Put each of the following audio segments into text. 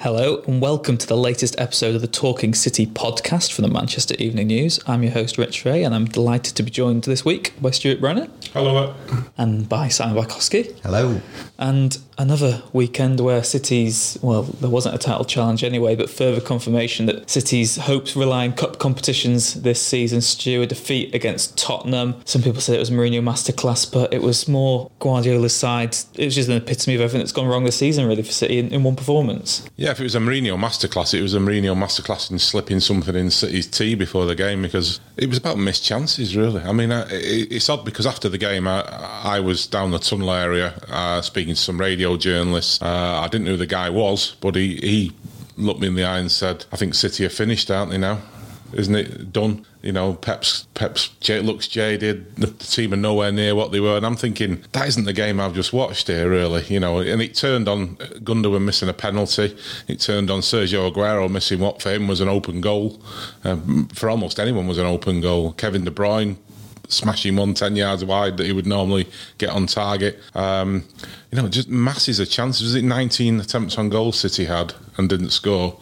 Hello, and welcome to the latest episode of the Talking City podcast from the Manchester Evening News. I'm your host, Rich Ray, and I'm delighted to be joined this week by Stuart Brennan. Hello. And by Simon Bajkowski. Hello. And another weekend where City's, well, there wasn't a title challenge anyway, but further confirmation that City's hopes rely on cup competitions this season. Stu, a defeat against Tottenham. Some people said it was Mourinho masterclass, but it was more Guardiola's side. It was just an epitome of everything that's gone wrong this season, really, for City in, in one performance. Yeah, if it was a Mourinho masterclass, it was a Mourinho masterclass in slipping something in City's tea before the game because it was about missed chances, really. I mean, it's odd because after the game, I, I was down the tunnel area uh, speaking to some radio journalists. Uh, I didn't know who the guy was, but he, he looked me in the eye and said, I think City are finished, aren't they now? Isn't it done? You know, Pep's Pep's looks jaded. The team are nowhere near what they were, and I'm thinking that isn't the game I've just watched here, really. You know, and it turned on Gundogan missing a penalty. It turned on Sergio Aguero missing what for him was an open goal. Um, for almost anyone was an open goal. Kevin De Bruyne smashing one 10 yards wide that he would normally get on target. Um, you know, just masses of chances. Was it 19 attempts on goal City had and didn't score?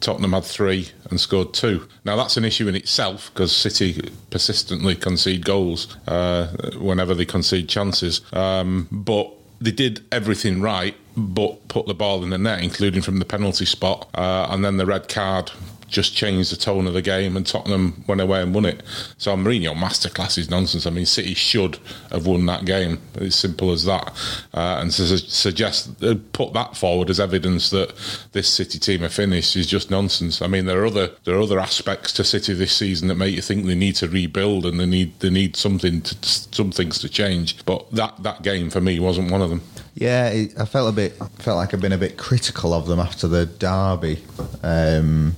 Tottenham had three and scored two. Now, that's an issue in itself because City persistently concede goals uh, whenever they concede chances. Um, but they did everything right, but put the ball in the net, including from the penalty spot, uh, and then the red card just changed the tone of the game, and Tottenham went away and won it. So Mourinho masterclass is nonsense. I mean, City should have won that game. It's simple as that. Uh, and to suggest uh, put that forward as evidence that this City team are finished is just nonsense. I mean, there are other there are other aspects to City this season that make you think they need to rebuild and they need they need something to, some things to change. But that that game for me wasn't one of them. Yeah, I felt a bit felt like I've been a bit critical of them after the derby. Um,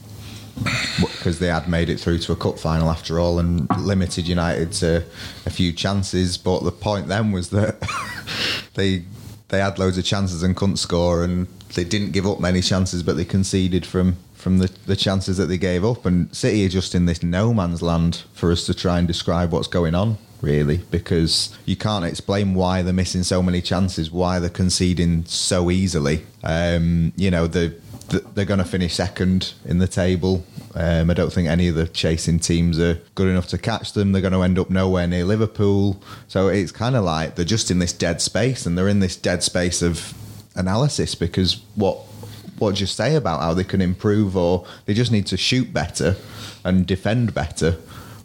because they had made it through to a cup final after all and limited United to a few chances. But the point then was that they they had loads of chances and couldn't score, and they didn't give up many chances, but they conceded from from the, the chances that they gave up. And City are just in this no man's land for us to try and describe what's going on, really, because you can't explain why they're missing so many chances, why they're conceding so easily. Um, you know, the they're going to finish second in the table. Um, I don't think any of the chasing teams are good enough to catch them. They're going to end up nowhere near Liverpool. So it's kind of like they're just in this dead space, and they're in this dead space of analysis because what what do you say about how they can improve, or they just need to shoot better and defend better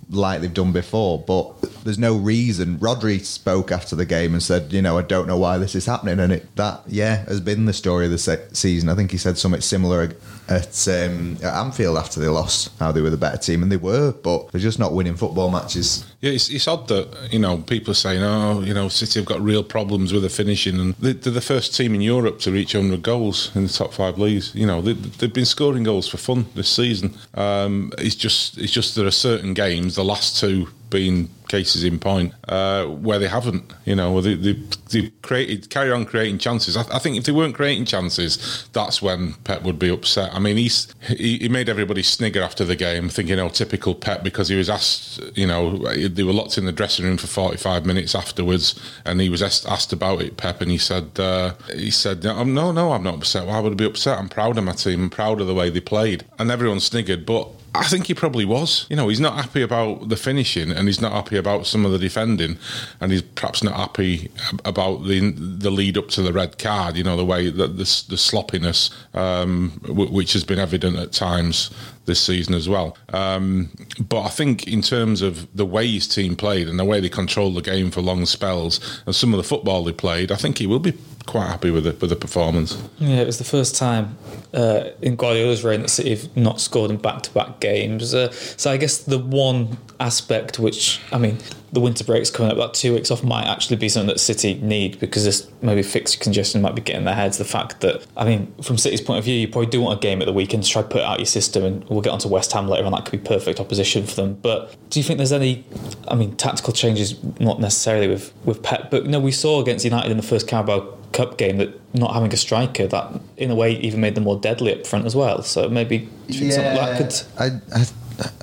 like they've done before. But there's no reason. Rodri spoke after the game and said, you know, I don't know why this is happening, and it that yeah has been the story of the se- season. I think he said something similar at, um, at Anfield after they lost, how they were the better team, and they were, but they're just not winning football matches. Yeah, it's, it's odd that you know people are saying, oh, you know, City have got real problems with the finishing, and they're the first team in Europe to reach 100 goals in the top five leagues. You know, they, have been scoring goals for fun this season. Um, it's just it's just there are certain games, the last two being cases in point uh, where they haven't. You know, they, they, they created carry on creating chances. I, I, think if they weren't creating chances, that's when Pep would be upset. I mean, he's he, he, made everybody snigger after the game, thinking, "Oh, typical Pep," because he was asked. You know, they were locked in the dressing room for forty five minutes afterwards, and he was asked about it. Pep, and he said, uh, "He said, no, no, I'm not upset. Why would I be upset? I'm proud of my team. I'm proud of the way they played." And everyone sniggered, but I think he probably was. You know, he's not happy about the finishing, and he's not happy about some of the defending, and he's perhaps not happy about the the lead up to the red card. You know, the way that the, the sloppiness, um, which has been evident at times this season as well. Um, but I think in terms of the way his team played and the way they controlled the game for long spells, and some of the football they played, I think he will be quite happy with the with the performance. Yeah, it was the first time uh, in Guardiola's reign that City have not scored in back-to-back games. Uh, so I guess the one aspect which, I mean, the winter break's coming up, that two weeks off might actually be something that City need because this maybe fixture congestion might be getting their heads. The fact that, I mean, from City's point of view, you probably do want a game at the weekend to try put out your system, and we'll get onto West Ham later on. That could be perfect opposition for them. But do you think there's any, I mean, tactical changes? Not necessarily with with Pep, but know, we saw against United in the first Carabao Cup game that not having a striker that in a way even made them more deadly up front as well. So maybe something like that could. I, I,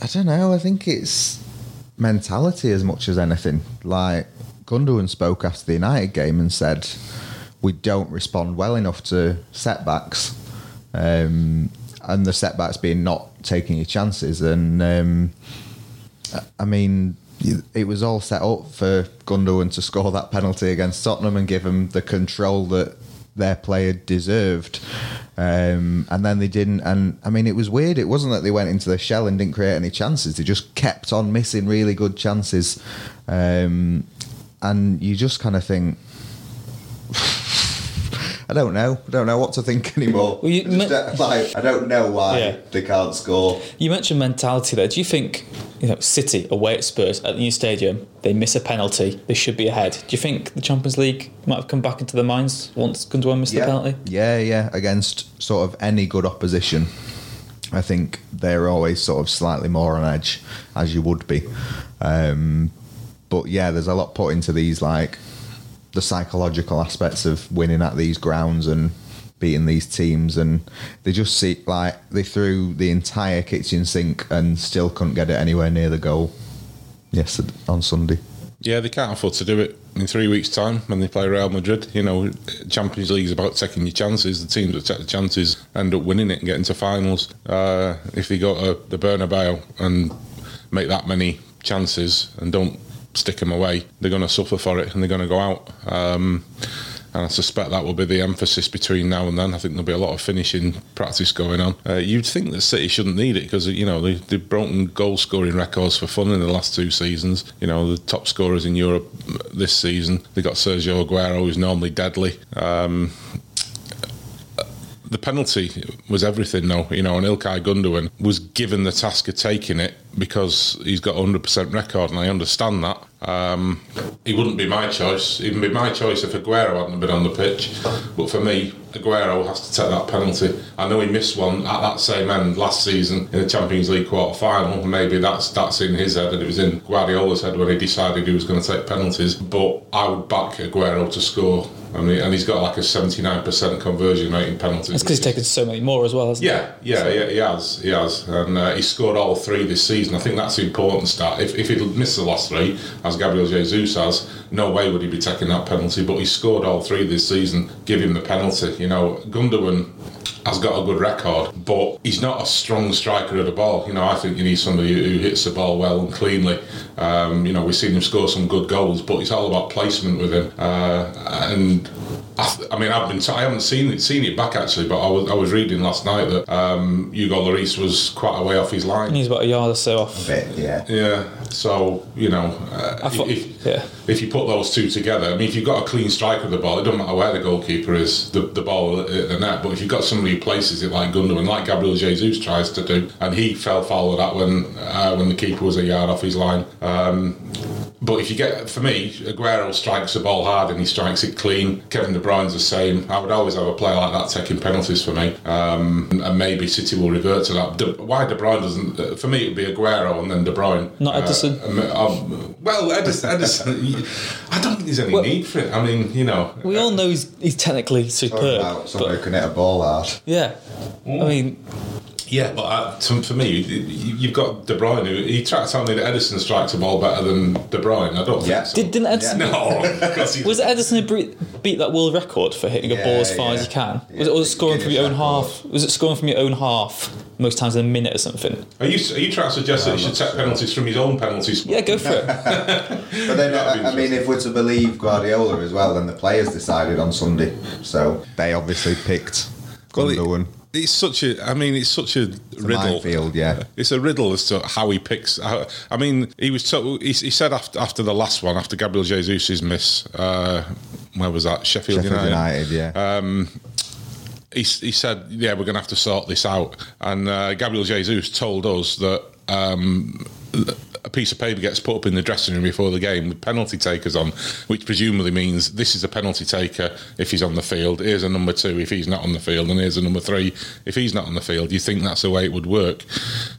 I don't know. I think it's mentality as much as anything. Like Gundogan spoke after the United game and said, "We don't respond well enough to setbacks." Um, and the setbacks being not taking your chances. And um, I mean, it was all set up for Gundogan to score that penalty against Tottenham and give them the control that their player deserved. Um, and then they didn't. And I mean, it was weird. It wasn't that they went into the shell and didn't create any chances. They just kept on missing really good chances. Um, and you just kind of think, I don't know. I don't know what to think anymore. Well, you me- like, I don't know why Yeah. they can't score. You mentioned mentality there. Do you think, you know, City away at Spurs at the new stadium, they miss a penalty, they should be ahead. Do you think the Champions League might have come back into their minds once Gundogan missed the penalty? Yeah, yeah. Against sort of any good opposition, I think they're always sort of slightly more on edge, as you would be. Um, but yeah, there's a lot put into these, like the psychological aspects of winning at these grounds and beating these teams, and they just see like they threw the entire kitchen sink and still couldn't get it anywhere near the goal. Yes, on Sunday. Yeah, they can't afford to do it in three weeks' time when they play Real Madrid. You know, Champions League is about taking your chances. The teams that take the chances end up winning it and getting to finals. Uh, if they go to the Bernabeu and make that many chances and don't stick them away, they're going to suffer for it and they're going to go out. Um, and I suspect that will be the emphasis between now and then. I think there'll be a lot of finishing practice going on. Uh, you'd think that City shouldn't need it because you know they, they've broken goal scoring records for fun in the last two seasons. You know the top scorers in Europe this season. They got Sergio Aguero, who's normally deadly. Um, the penalty was everything, though. You know, and Ilkay Gundogan was given the task of taking it because he's got a 100% record, and I understand that. Um, he wouldn't be my choice. It would be my choice if Aguero hadn't been on the pitch. But for me, Aguero has to take that penalty. I know he missed one at that same end last season in the Champions League quarter final. Maybe that's that's in his head, and it was in Guardiola's head when he decided he was going to take penalties. But I would back Aguero to score. I mean, and he's got like a 79% conversion rate in penalties. It's because he's taken so many more as well, hasn't Yeah, yeah, yeah, he has, he has, and uh, he scored all three this season. I think that's the important stat. If, if he'd missed the last three, as Gabriel Jesus has, no way would he be taking that penalty. But he scored all three this season. Give him the penalty. You know, Gundogan has got a good record, but he's not a strong striker of the ball. You know, I think you need somebody who hits the ball well and cleanly. Um, you know, we've seen him score some good goals, but it's all about placement with him. Uh, and I, th- I mean, I've been t- I haven't seen it seen it back actually, but I was I was reading last night that um, Hugo Lloris was quite a way off his line. He's about a yard or so off. Bit, yeah. Yeah, so you know, uh, thought- if, yeah. if you put those two together, I mean, if you've got a clean strike with the ball, it doesn't matter where the goalkeeper is, the, the ball at the net. But if you've got somebody who places it like Gundogan, like Gabriel Jesus tries to do, and he fell foul of that when uh, when the keeper was a yard off his line. Um, but if you get, for me, Aguero strikes the ball hard and he strikes it clean. Kevin De Bruyne's the same. I would always have a player like that taking penalties for me, um, and maybe City will revert to that. De, why De Bruyne doesn't? uh, For me, it would be Aguero and then De Bruyne. Not Ederson? Uh, um, well, Ederson, Ederson I don't think there's any Well- need for it. I mean, you know, We all know he's, he's technically superb. Talking about someone but- who can hit a ball hard. yeah. I mean, Yeah, but uh, to, for me, you- you've got De Bruyne. Who, he tried to tell me that Ederson strikes a ball better than De Bruyne. I don't think Yeah. so. did, didn't Ederson... no, Was it Ederson who bre- beat that world record for hitting a Yeah, ball as far yeah. as you can? Yeah, Was it was scoring from your own record. half? Was it scoring from your own half most times in a minute or something? Are you, are you trying to suggest that he should take penalties from his own penalty spot? Yeah, go for it. But then, I, I mean, if we're to believe Guardiola as well, then the players decided on Sunday. So they obviously picked Well, it- Gundogan. It's such a. I mean, it's such a riddle. minefield, yeah. It's a riddle as to how he picks. How, I mean, he was. To, he, he said after after the last one, after Gabriel Jesus's miss, uh, where was that Sheffield, Sheffield United. United, yeah. Um, he, he said, "Yeah, we're going to have to sort this out." And uh, Gabriel Jesus told us that um, a piece of paper gets put up in the dressing room before the game with penalty takers on, which presumably means this is a penalty taker if he's on the field. Here's a number two if he's not on the field, and here's a number three if he's not on the field. You think that's the way it would work?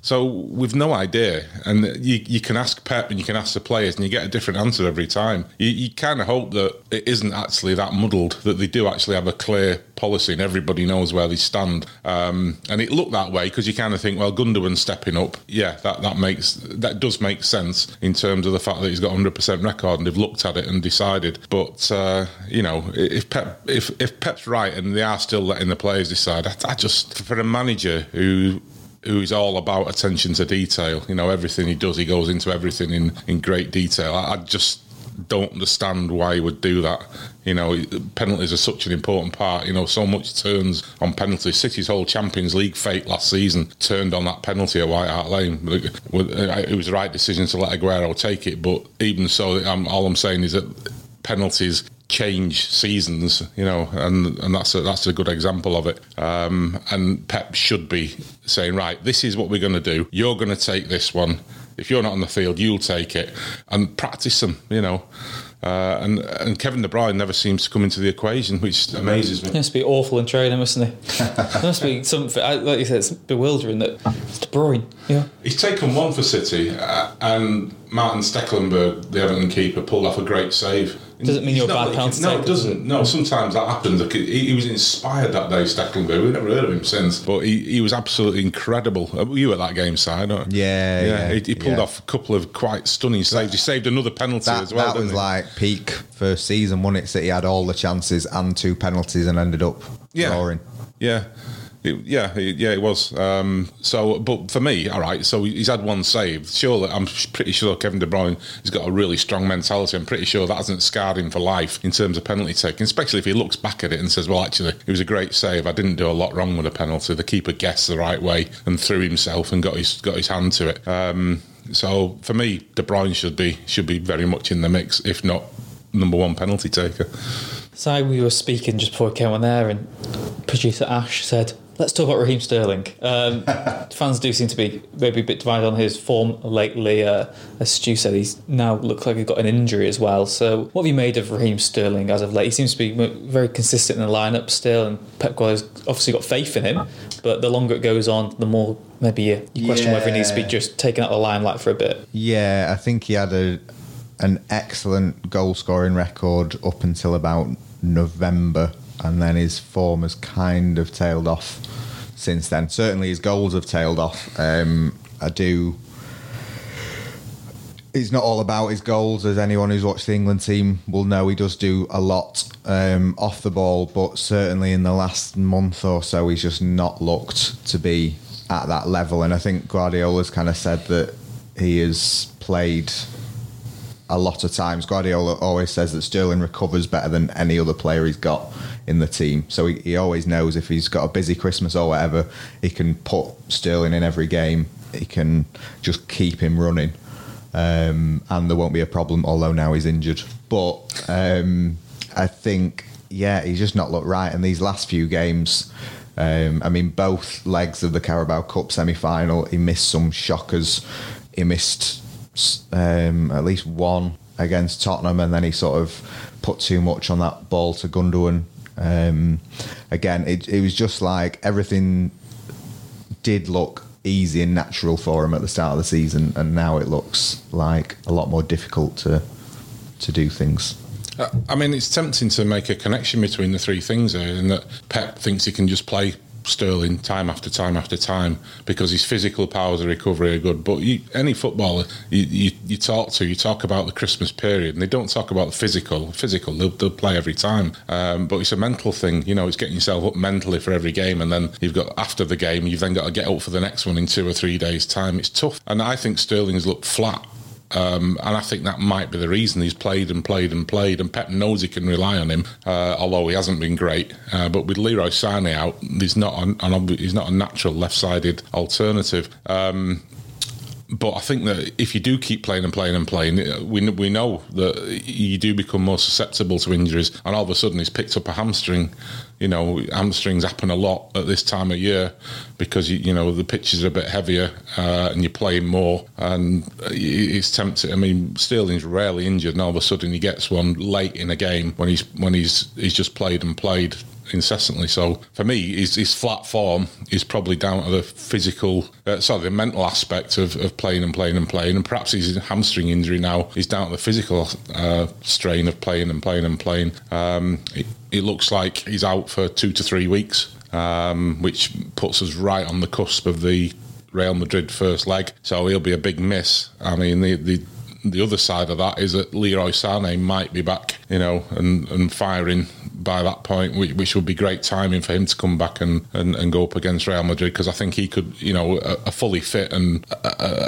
So we've no idea, and you, you can ask Pep and you can ask the players, and you get a different answer every time. You, you kind of hope that it isn't actually that muddled, that they do actually have a clear policy and everybody knows where they stand. Um, and it looked that way because you kind of think, well, Gundogan stepping up, yeah, that, that makes that does make sense in terms of the fact that he's got 100% record and they've looked at it and decided. But uh, you know, if Pep if if Pep's right and they are still letting the players decide, I, I just for a manager who who's all about attention to detail. You know, everything he does, he goes into everything in, in great detail. I, I just don't understand why he would do that. You know, penalties are such an important part. You know, so much turns on penalties. City's whole Champions League fate last season turned on that penalty at White Hart Lane. It was the right decision to let Aguero take it, but even so, I'm, all I'm saying is that penalties change seasons, you know, and and that's a, that's a good example of it. Um, and Pep should be saying, right, this is what we're going to do. You're going to take this one. If you're not on the field, you'll take it and practice them, you know. Uh, and and Kevin De Bruyne never seems to come into the equation, which amazes me. He must be awful in training, mustn't he? there must be something. Like you said, it's bewildering that it's De Bruyne. Yeah, he's taken one for City, uh, and Martin Stekelenburg, the Everton keeper, pulled off a great save. Doesn't mean you're a bad penalty No, it doesn't. No, sometimes that happens. He, he, was inspired that day, Stekelenburg. We've never heard of him since, but he, he was absolutely incredible. Uh, were you at that game side? Yeah, yeah. yeah. He, he pulled yeah. off a couple of quite stunning saves. He saved another penalty that, as well. That was he? like peak first season, wasn't it? City had all the chances and two penalties and ended up yeah. drawing. Yeah. It, yeah, it, yeah, it was. Um, so, but for me, all right. So he's had one save. Surely, I'm pretty sure Kevin De Bruyne has got a really strong mentality. I'm pretty sure that hasn't scarred him for life in terms of penalty taking. Especially if he looks back at it and says, "Well, actually, it was a great save. I didn't do a lot wrong with the penalty. The keeper guessed the right way and threw himself and got his got his hand to it." Um, so for me, De Bruyne should be should be very much in the mix, if not number one penalty taker. So we were speaking just before we came on there, and producer Ash said, Let's talk about Raheem Sterling. Um, fans do seem to be maybe a bit divided on his form lately. Uh, as Stu said, he's now looks like he's got an injury as well. So, what have you made of Raheem Sterling as of late? He seems to be very consistent in the lineup still, and Pep Guardiola's obviously got faith in him. But the longer it goes on, the more maybe you, you question yeah. whether he needs to be just taken out of the limelight for a bit. Yeah, I think he had a an excellent goal scoring record up until about November and then his form has kind of tailed off since then. Certainly, his goals have tailed off. Um, I do. It's not all about his goals, as anyone who's watched the England team will know. He does do a lot um, off the ball, but certainly in the last month or so, he's just not looked to be at that level. And I think Guardiola's kind of said that he has played a lot of times. Guardiola always says that Sterling recovers better than any other player he's got in the team. So he, he always knows if he's got a busy Christmas or whatever, he can put Sterling in every game. He can just keep him running. Um, and there won't be a problem, although now he's injured. But um, I think, yeah, he's just not looked right. And these last few games, um, I mean, both legs of the Carabao Cup semi final, he missed some shockers. He missed um, at least one against Tottenham, and then he sort of put too much on that ball to Gundogan um, again, it, it was just like everything did look easy and natural for him at the start of the season, and now it looks like a lot more difficult to to do things. Uh, I mean, it's tempting to make a connection between the three things here, in that Pep thinks he can just play Sterling time after time after time because his physical powers of recovery are good. But you, any footballer you, you, you, talk to, you talk about the Christmas period, and they don't talk about the physical. Physical, they'll, they'll play every time. Um, but it's a mental thing. You know, it's getting yourself up mentally for every game, and then you've got after the game, you've then got to get up for the next one in two or three days' time. It's tough, and I think Sterling's looked flat um, and I think that might be the reason he's played and played and played. And Pep knows he can rely on him, uh, although he hasn't been great. Uh, but with Leroy Sané out, he's not an, an he's not a natural left-sided alternative. Um, but I think that if you do keep playing and playing and playing, uh, we we know that you do become more susceptible to injuries. And all of a sudden, he's picked up a hamstring. You know, hamstrings happen a lot at this time of year because you, you know the pitches are a bit heavier uh, and you're playing more, and it's tempting. I mean, Sterling's rarely injured, and all of a sudden he gets one late in a game when he's when he's he's just played and played incessantly. So for me, his, his flat form is probably down to the physical, uh, sorry, the mental aspect of, of playing and playing and playing. And perhaps his hamstring injury now is down to the physical uh, strain of playing and playing and playing. Um, it, it, looks like he's out for two to three weeks, um, which puts us right on the cusp of the Real Madrid first leg. So he'll be a big miss. I mean, the, the the other side of that is that Leroy Sané might be back, you know, and, and firing by that point, which, which would be great timing for him to come back and, and, and go up against Real Madrid because I think he could, you know, a, a fully fit and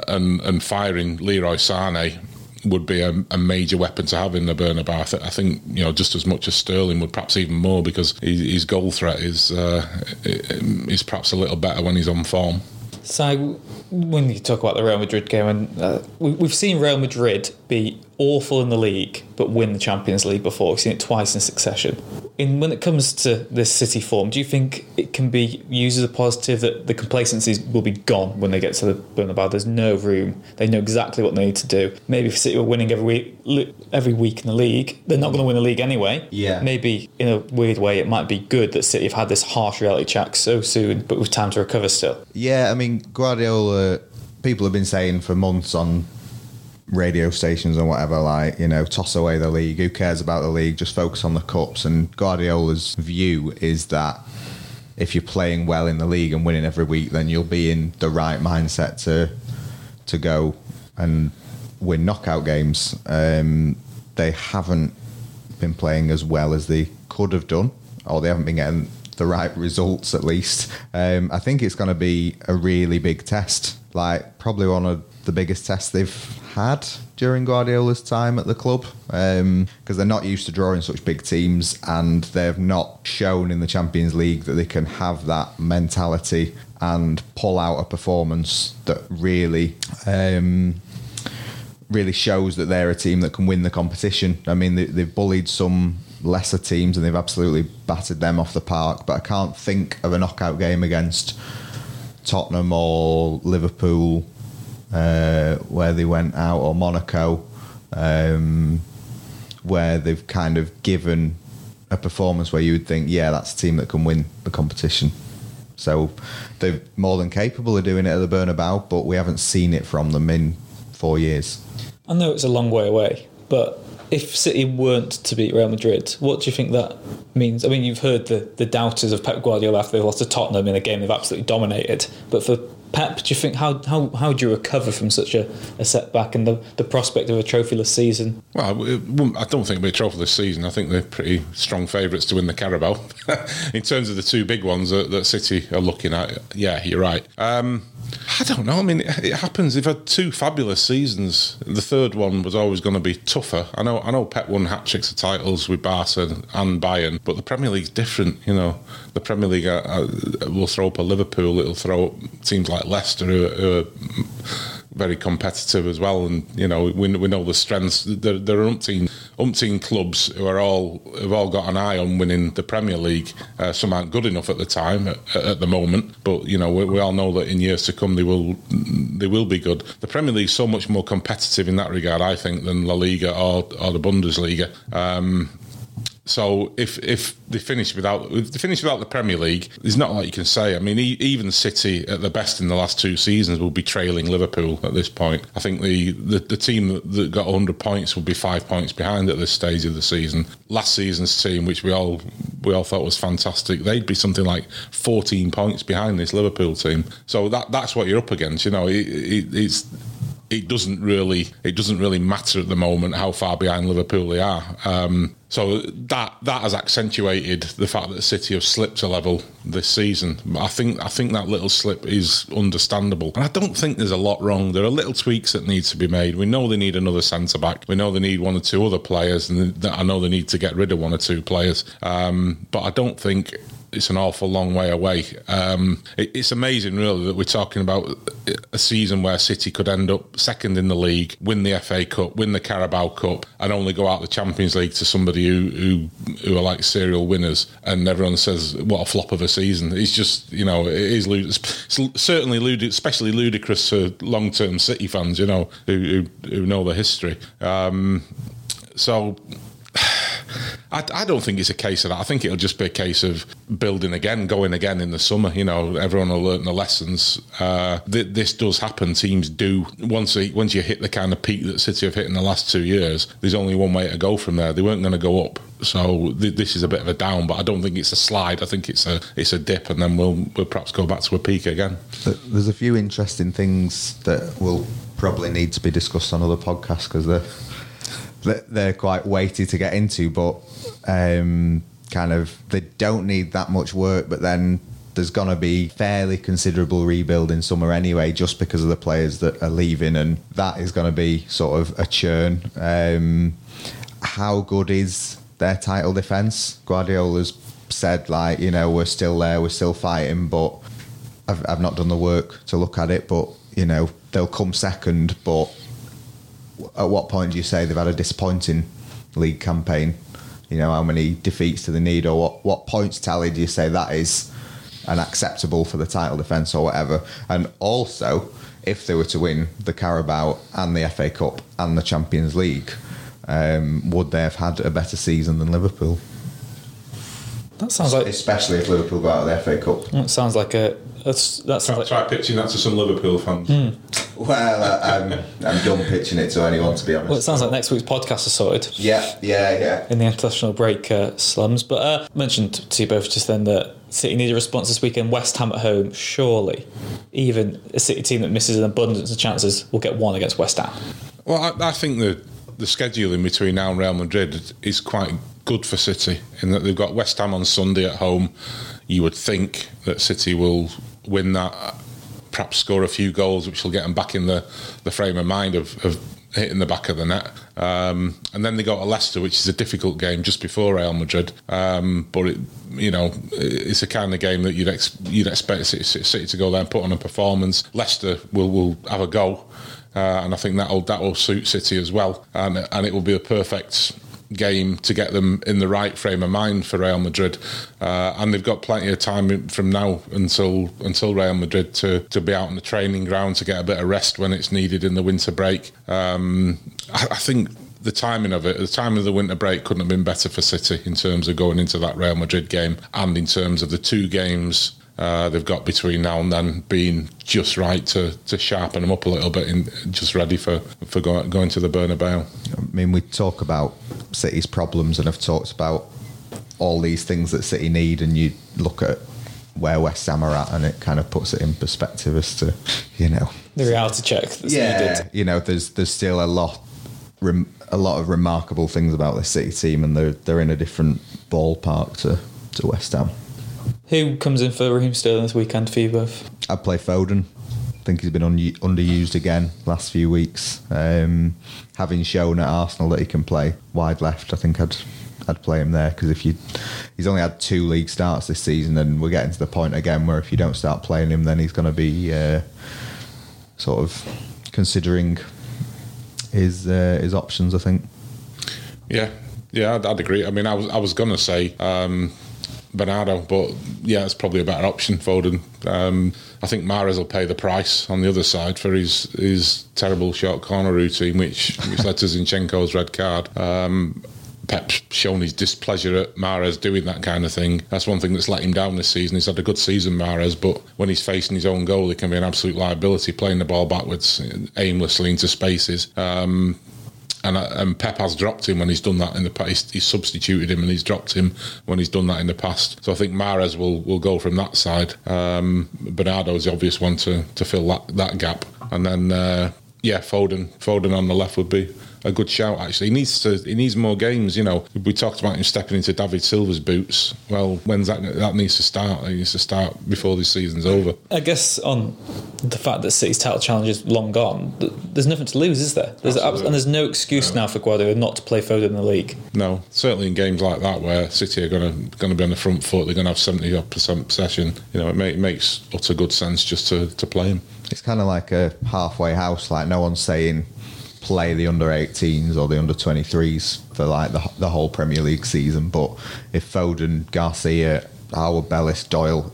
and and firing Leroy Sané would be a, a, major weapon to have in the Bernabeu. I, th- I, think you know just as much as Sterling would, perhaps even more, because his, his goal threat is uh, is perhaps a little better when he's on form. So when you talk about the Real Madrid game, and uh, we, we've seen Real Madrid be awful in the league but win the Champions League before. We've seen it twice in succession. In when it comes to this City form, do you think it can be used as a positive that the complacencies will be gone when they get to the Bernabeu? There's no room. They know exactly what they need to do. Maybe if City were winning every week, every week in the league, they're not going to win the league anyway. Yeah. Maybe in a weird way, it might be good that City have had this harsh reality check so soon, but with time to recover still. Yeah, I mean Guardiola. People have been saying for months on radio stations and whatever, like, you know, toss away the league. Who cares about the league? Just focus on the cups. And Guardiola's view is that if you're playing well in the league and winning every week, then you'll be in the right mindset to to go and win knockout games. Um, they haven't been playing as well as they could have done, or they haven't been getting the right results at least. Um, I think it's going to be a really big test, like probably one of the biggest test they've had during Guardiola's time at the club because um, they're not used to drawing such big teams and they've not shown in the Champions League that they can have that mentality and pull out a performance that really. Um, really shows that they're a team that can win the competition. I mean, they, they've bullied some lesser teams and they've absolutely battered them off the park. But I can't think of a knockout game against Tottenham or Liverpool uh, where they went out, or Monaco, um, where they've kind of given a performance where you would think, yeah, that's a team that can win the competition. So they're more than capable of doing it at the Bernabeu, but we haven't seen it from them in four years. I know it's a long way away, but if City weren't to beat Real Madrid, what do you think that means? I mean, you've heard the, the doubters of Pep Guardiola after they've lost to Tottenham in a game they've absolutely dominated, but for Pep, do you think how how how do you recover from such a, a setback and the, the prospect of a trophyless season? Well, I don't think it'll be a trophyless season. I think they're pretty strong favourites to win the Carabao. In terms of the two big ones that, that City are looking at, yeah, you're right. Um, I don't know. I mean, it, happens. They've had two fabulous seasons. The third one was always going to be tougher. I know. I know. Pep won hat tricks of titles with Barca and Bayern, but the Premier League's different. You know, the Premier League uh, uh, will throw up a Liverpool. It'll throw up teams like Leicester, who, who are very competitive as well. And you know, we, we know the strengths. There, there are umpteen, umpteen clubs who are all have all got an eye on winning the Premier League. Uh, some aren't good enough at the time at, at the moment, but you know, we, we, all know that in years to come they will they will be good. The Premier League is so much more competitive in that regard, I think, than La Liga or or the Bundesliga. Um, so if if they finish without if they finish without the Premier League, there's not a lot you can say. I mean, even City at the best in the last two seasons will be trailing Liverpool at this point. I think the the, the team that, got 100 points will be five points behind at this stage of the season. Last season's team, which we all we all thought was fantastic, they'd be something like 14 points behind this Liverpool team. So that that's what you're up against. You know, it, it, it's it doesn't really it doesn't really matter at the moment how far behind Liverpool they are. Um, so that that has accentuated the fact that the City have slipped a level this season. I think I think that little slip is understandable, and I don't think there's a lot wrong. There are little tweaks that need to be made. We know they need another centre back. We know they need one or two other players, and I know they need to get rid of one or two players. Um, but I don't think it's an awful long way away. Um, it, it's amazing, really, that we're talking about a season where City could end up second in the league, win the FA Cup, win the Carabao Cup, and only go out the Champions League to somebody who who, who are like serial winners. And everyone says, "What a flop of a season!" It's just you know, it is certainly ludicrous, especially ludicrous to long term City fans, you know, who, who, who know the history. Um, so I, I, don't think it's a case of that. I think it'll just be a case of building again, going again in the summer. You know, everyone will learn the lessons. Uh, th- this does happen. Teams do once once you hit the kind of peak that City have hit in the last two years. There's only one way to go from there. They weren't going to go up, so th- this is a bit of a down. But I don't think it's a slide. I think it's a it's a dip, and then we'll we'll perhaps go back to a peak again. There's a few interesting things that will probably need to be discussed on other podcasts because they're they're quite weighty to get into, but um, kind of they don't need that much work. But then there's going to be fairly considerable rebuild in summer anyway, just because of the players that are leaving, and that is going to be sort of a churn. Um, how good is their title defence? Guardiola's said like you know we're still there, we're still fighting, but I've, I've not done the work to look at it, but you know they'll come second, but at what point do you say they've had a disappointing league campaign? You know, how many defeats to the need, or what, what points tally do you say that is unacceptable for the title defence or whatever? And also, if they were to win the Carabao and the FA Cup and the Champions League, um, would they have had a better season than Liverpool? That sounds like, especially if Liverpool go out of the FA Cup. That sounds like a that's that's try, like, try pitching that to some Liverpool fans. Mm. Well, uh, I'm I'm done pitching it to anyone to be honest. Well, it sounds like next week's podcast is sorted. Yeah, yeah, yeah. In the international break uh, slums, but uh, mentioned to you both just then that City need a response this weekend. West Ham at home, surely, even a City team that misses an abundance of chances will get one against West Ham. Well, I, I think the the scheduling between now and Real Madrid is quite good for City in that they've got West Ham on Sunday at home. You would think that City will win that, perhaps score a few goals, which will get them back in the, the frame of mind of, of hitting the back of the net. Um, and then they go to Leicester, which is a difficult game just before Real Madrid. Um, but it, you know, it's a kind of game that you'd ex- you'd expect City to go there and put on a performance. Leicester will will have a go. Uh, and I think that'll that will suit City as well, and and it will be a perfect game to get them in the right frame of mind for Real Madrid, uh, and they've got plenty of time from now until until Real Madrid to, to be out on the training ground to get a bit of rest when it's needed in the winter break. Um, I, I think the timing of it, the time of the winter break couldn't have been better for City in terms of going into that Real Madrid game and in terms of the two games uh, they've got between now and then being just right to, to sharpen them up a little bit and just ready for, for going, going to the Bernabeu. I mean, we talk about City's problems and I've talked about all these things that City need, and you look at where West Ham are at, and it kind of puts it in perspective as to, you know, the reality check. That's yeah, needed. you know, there's there's still a lot, rem, a lot of remarkable things about this City team, and they're they're in a different ballpark to to West Ham. Who comes in for Raheem Sterling this weekend for you both? I'd play Foden. I think he's been un- underused again last few weeks. Um, having shown at Arsenal that he can play wide left, I think I'd I'd play him there because if you he's only had two league starts this season, and we're getting to the point again where if you don't start playing him, then he's going to be uh, sort of considering his uh, his options. I think. Yeah, yeah, I'd, I'd agree. I mean, I was I was going to say. Um, Bernardo, but yeah, it's probably a better option. Foden. Um, I think Mahrez will pay the price on the other side for his his terrible short corner routine, which which led to Zinchenko's red card. Um, Pep's shown his displeasure at Mahrez doing that kind of thing. That's one thing that's let him down this season. He's had a good season, Mahrez, but when he's facing his own goal, he can be an absolute liability, playing the ball backwards aimlessly into spaces. Um, and, uh, and Pep has dropped him when he's done that in the past. He's substituted him and he's dropped him when he's done that in the past. So I think Mahrez will, will go from that side. Um, Bernardo is the obvious one to, to fill that, that gap. And then, uh, yeah, Foden Foden on the left would be a good shout. Actually, he needs to. He needs more games. You know, we talked about him stepping into David Silva's boots. Well, when's that? That needs to start. He needs to start before this season's over. I guess on the fact that City's title challenge is long gone, there's nothing to lose, is there? There's abs- and there's no excuse now for Guardiola not to play Foden in the league. No, certainly in games like that where City are going to going to be on the front foot, they're going to have seventy odd percent possession. You know, it, make, makes utter good sense just to, to play him. It's kind of like a halfway house. Like no one's saying play the under 18s or the under 23s for like the, the whole Premier League season. But if Foden, Garcia, Harwood-Bellis, Doyle,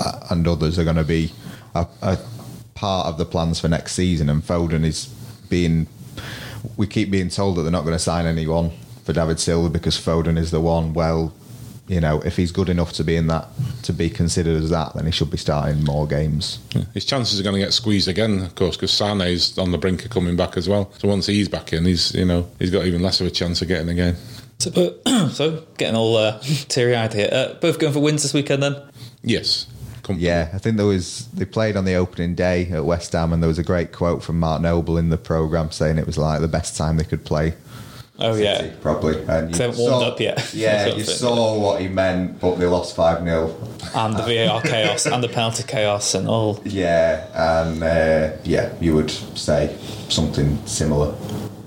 uh, and others are going to be a, a part of the plans for next season, and Foden is being, we keep being told that they're not going to sign anyone for David Silva because Foden is the one. Well, you know, if he's good enough to be in that, to be considered as that, then he should be starting more games. His chances are going to get squeezed again, of course, because Sane's on the brink of coming back as well. So once he's back in, he's you know he's got even less of a chance of getting a game. So, but, so getting all uh, teary eyed here. Uh, both going for wins this weekend then? Yes. Com- Yeah, I think there was they played on the opening day at West Ham, and there was a great quote from Mark Noble in the program saying it was like the best time they could play. Oh, yeah. probably. And you haven't warmed saw- up yet. Yeah, you saw what he meant, but they lost five 0 And the VAR chaos and the penalty chaos and all. Yeah, and uh, yeah, you would say something similar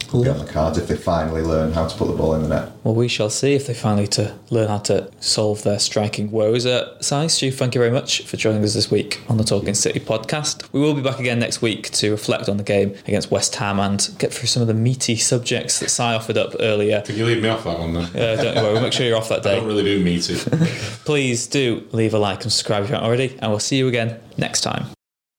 could be on the cards if they finally learn how to put the ball in the net. Well, we shall see if they finally to learn how to solve their striking woes. Uh, Si, Stu, thank you very much for joining us this week on the Talking City podcast. We will be back again next week to reflect on the game against West Ham and get through some of the meaty subjects that Si offered up earlier. Can you leave me off that one then? Uh, don't worry, we'll make sure you're off that I day. don't really do meaty. Please do leave a like and subscribe if you haven't already, and we'll see you again next time.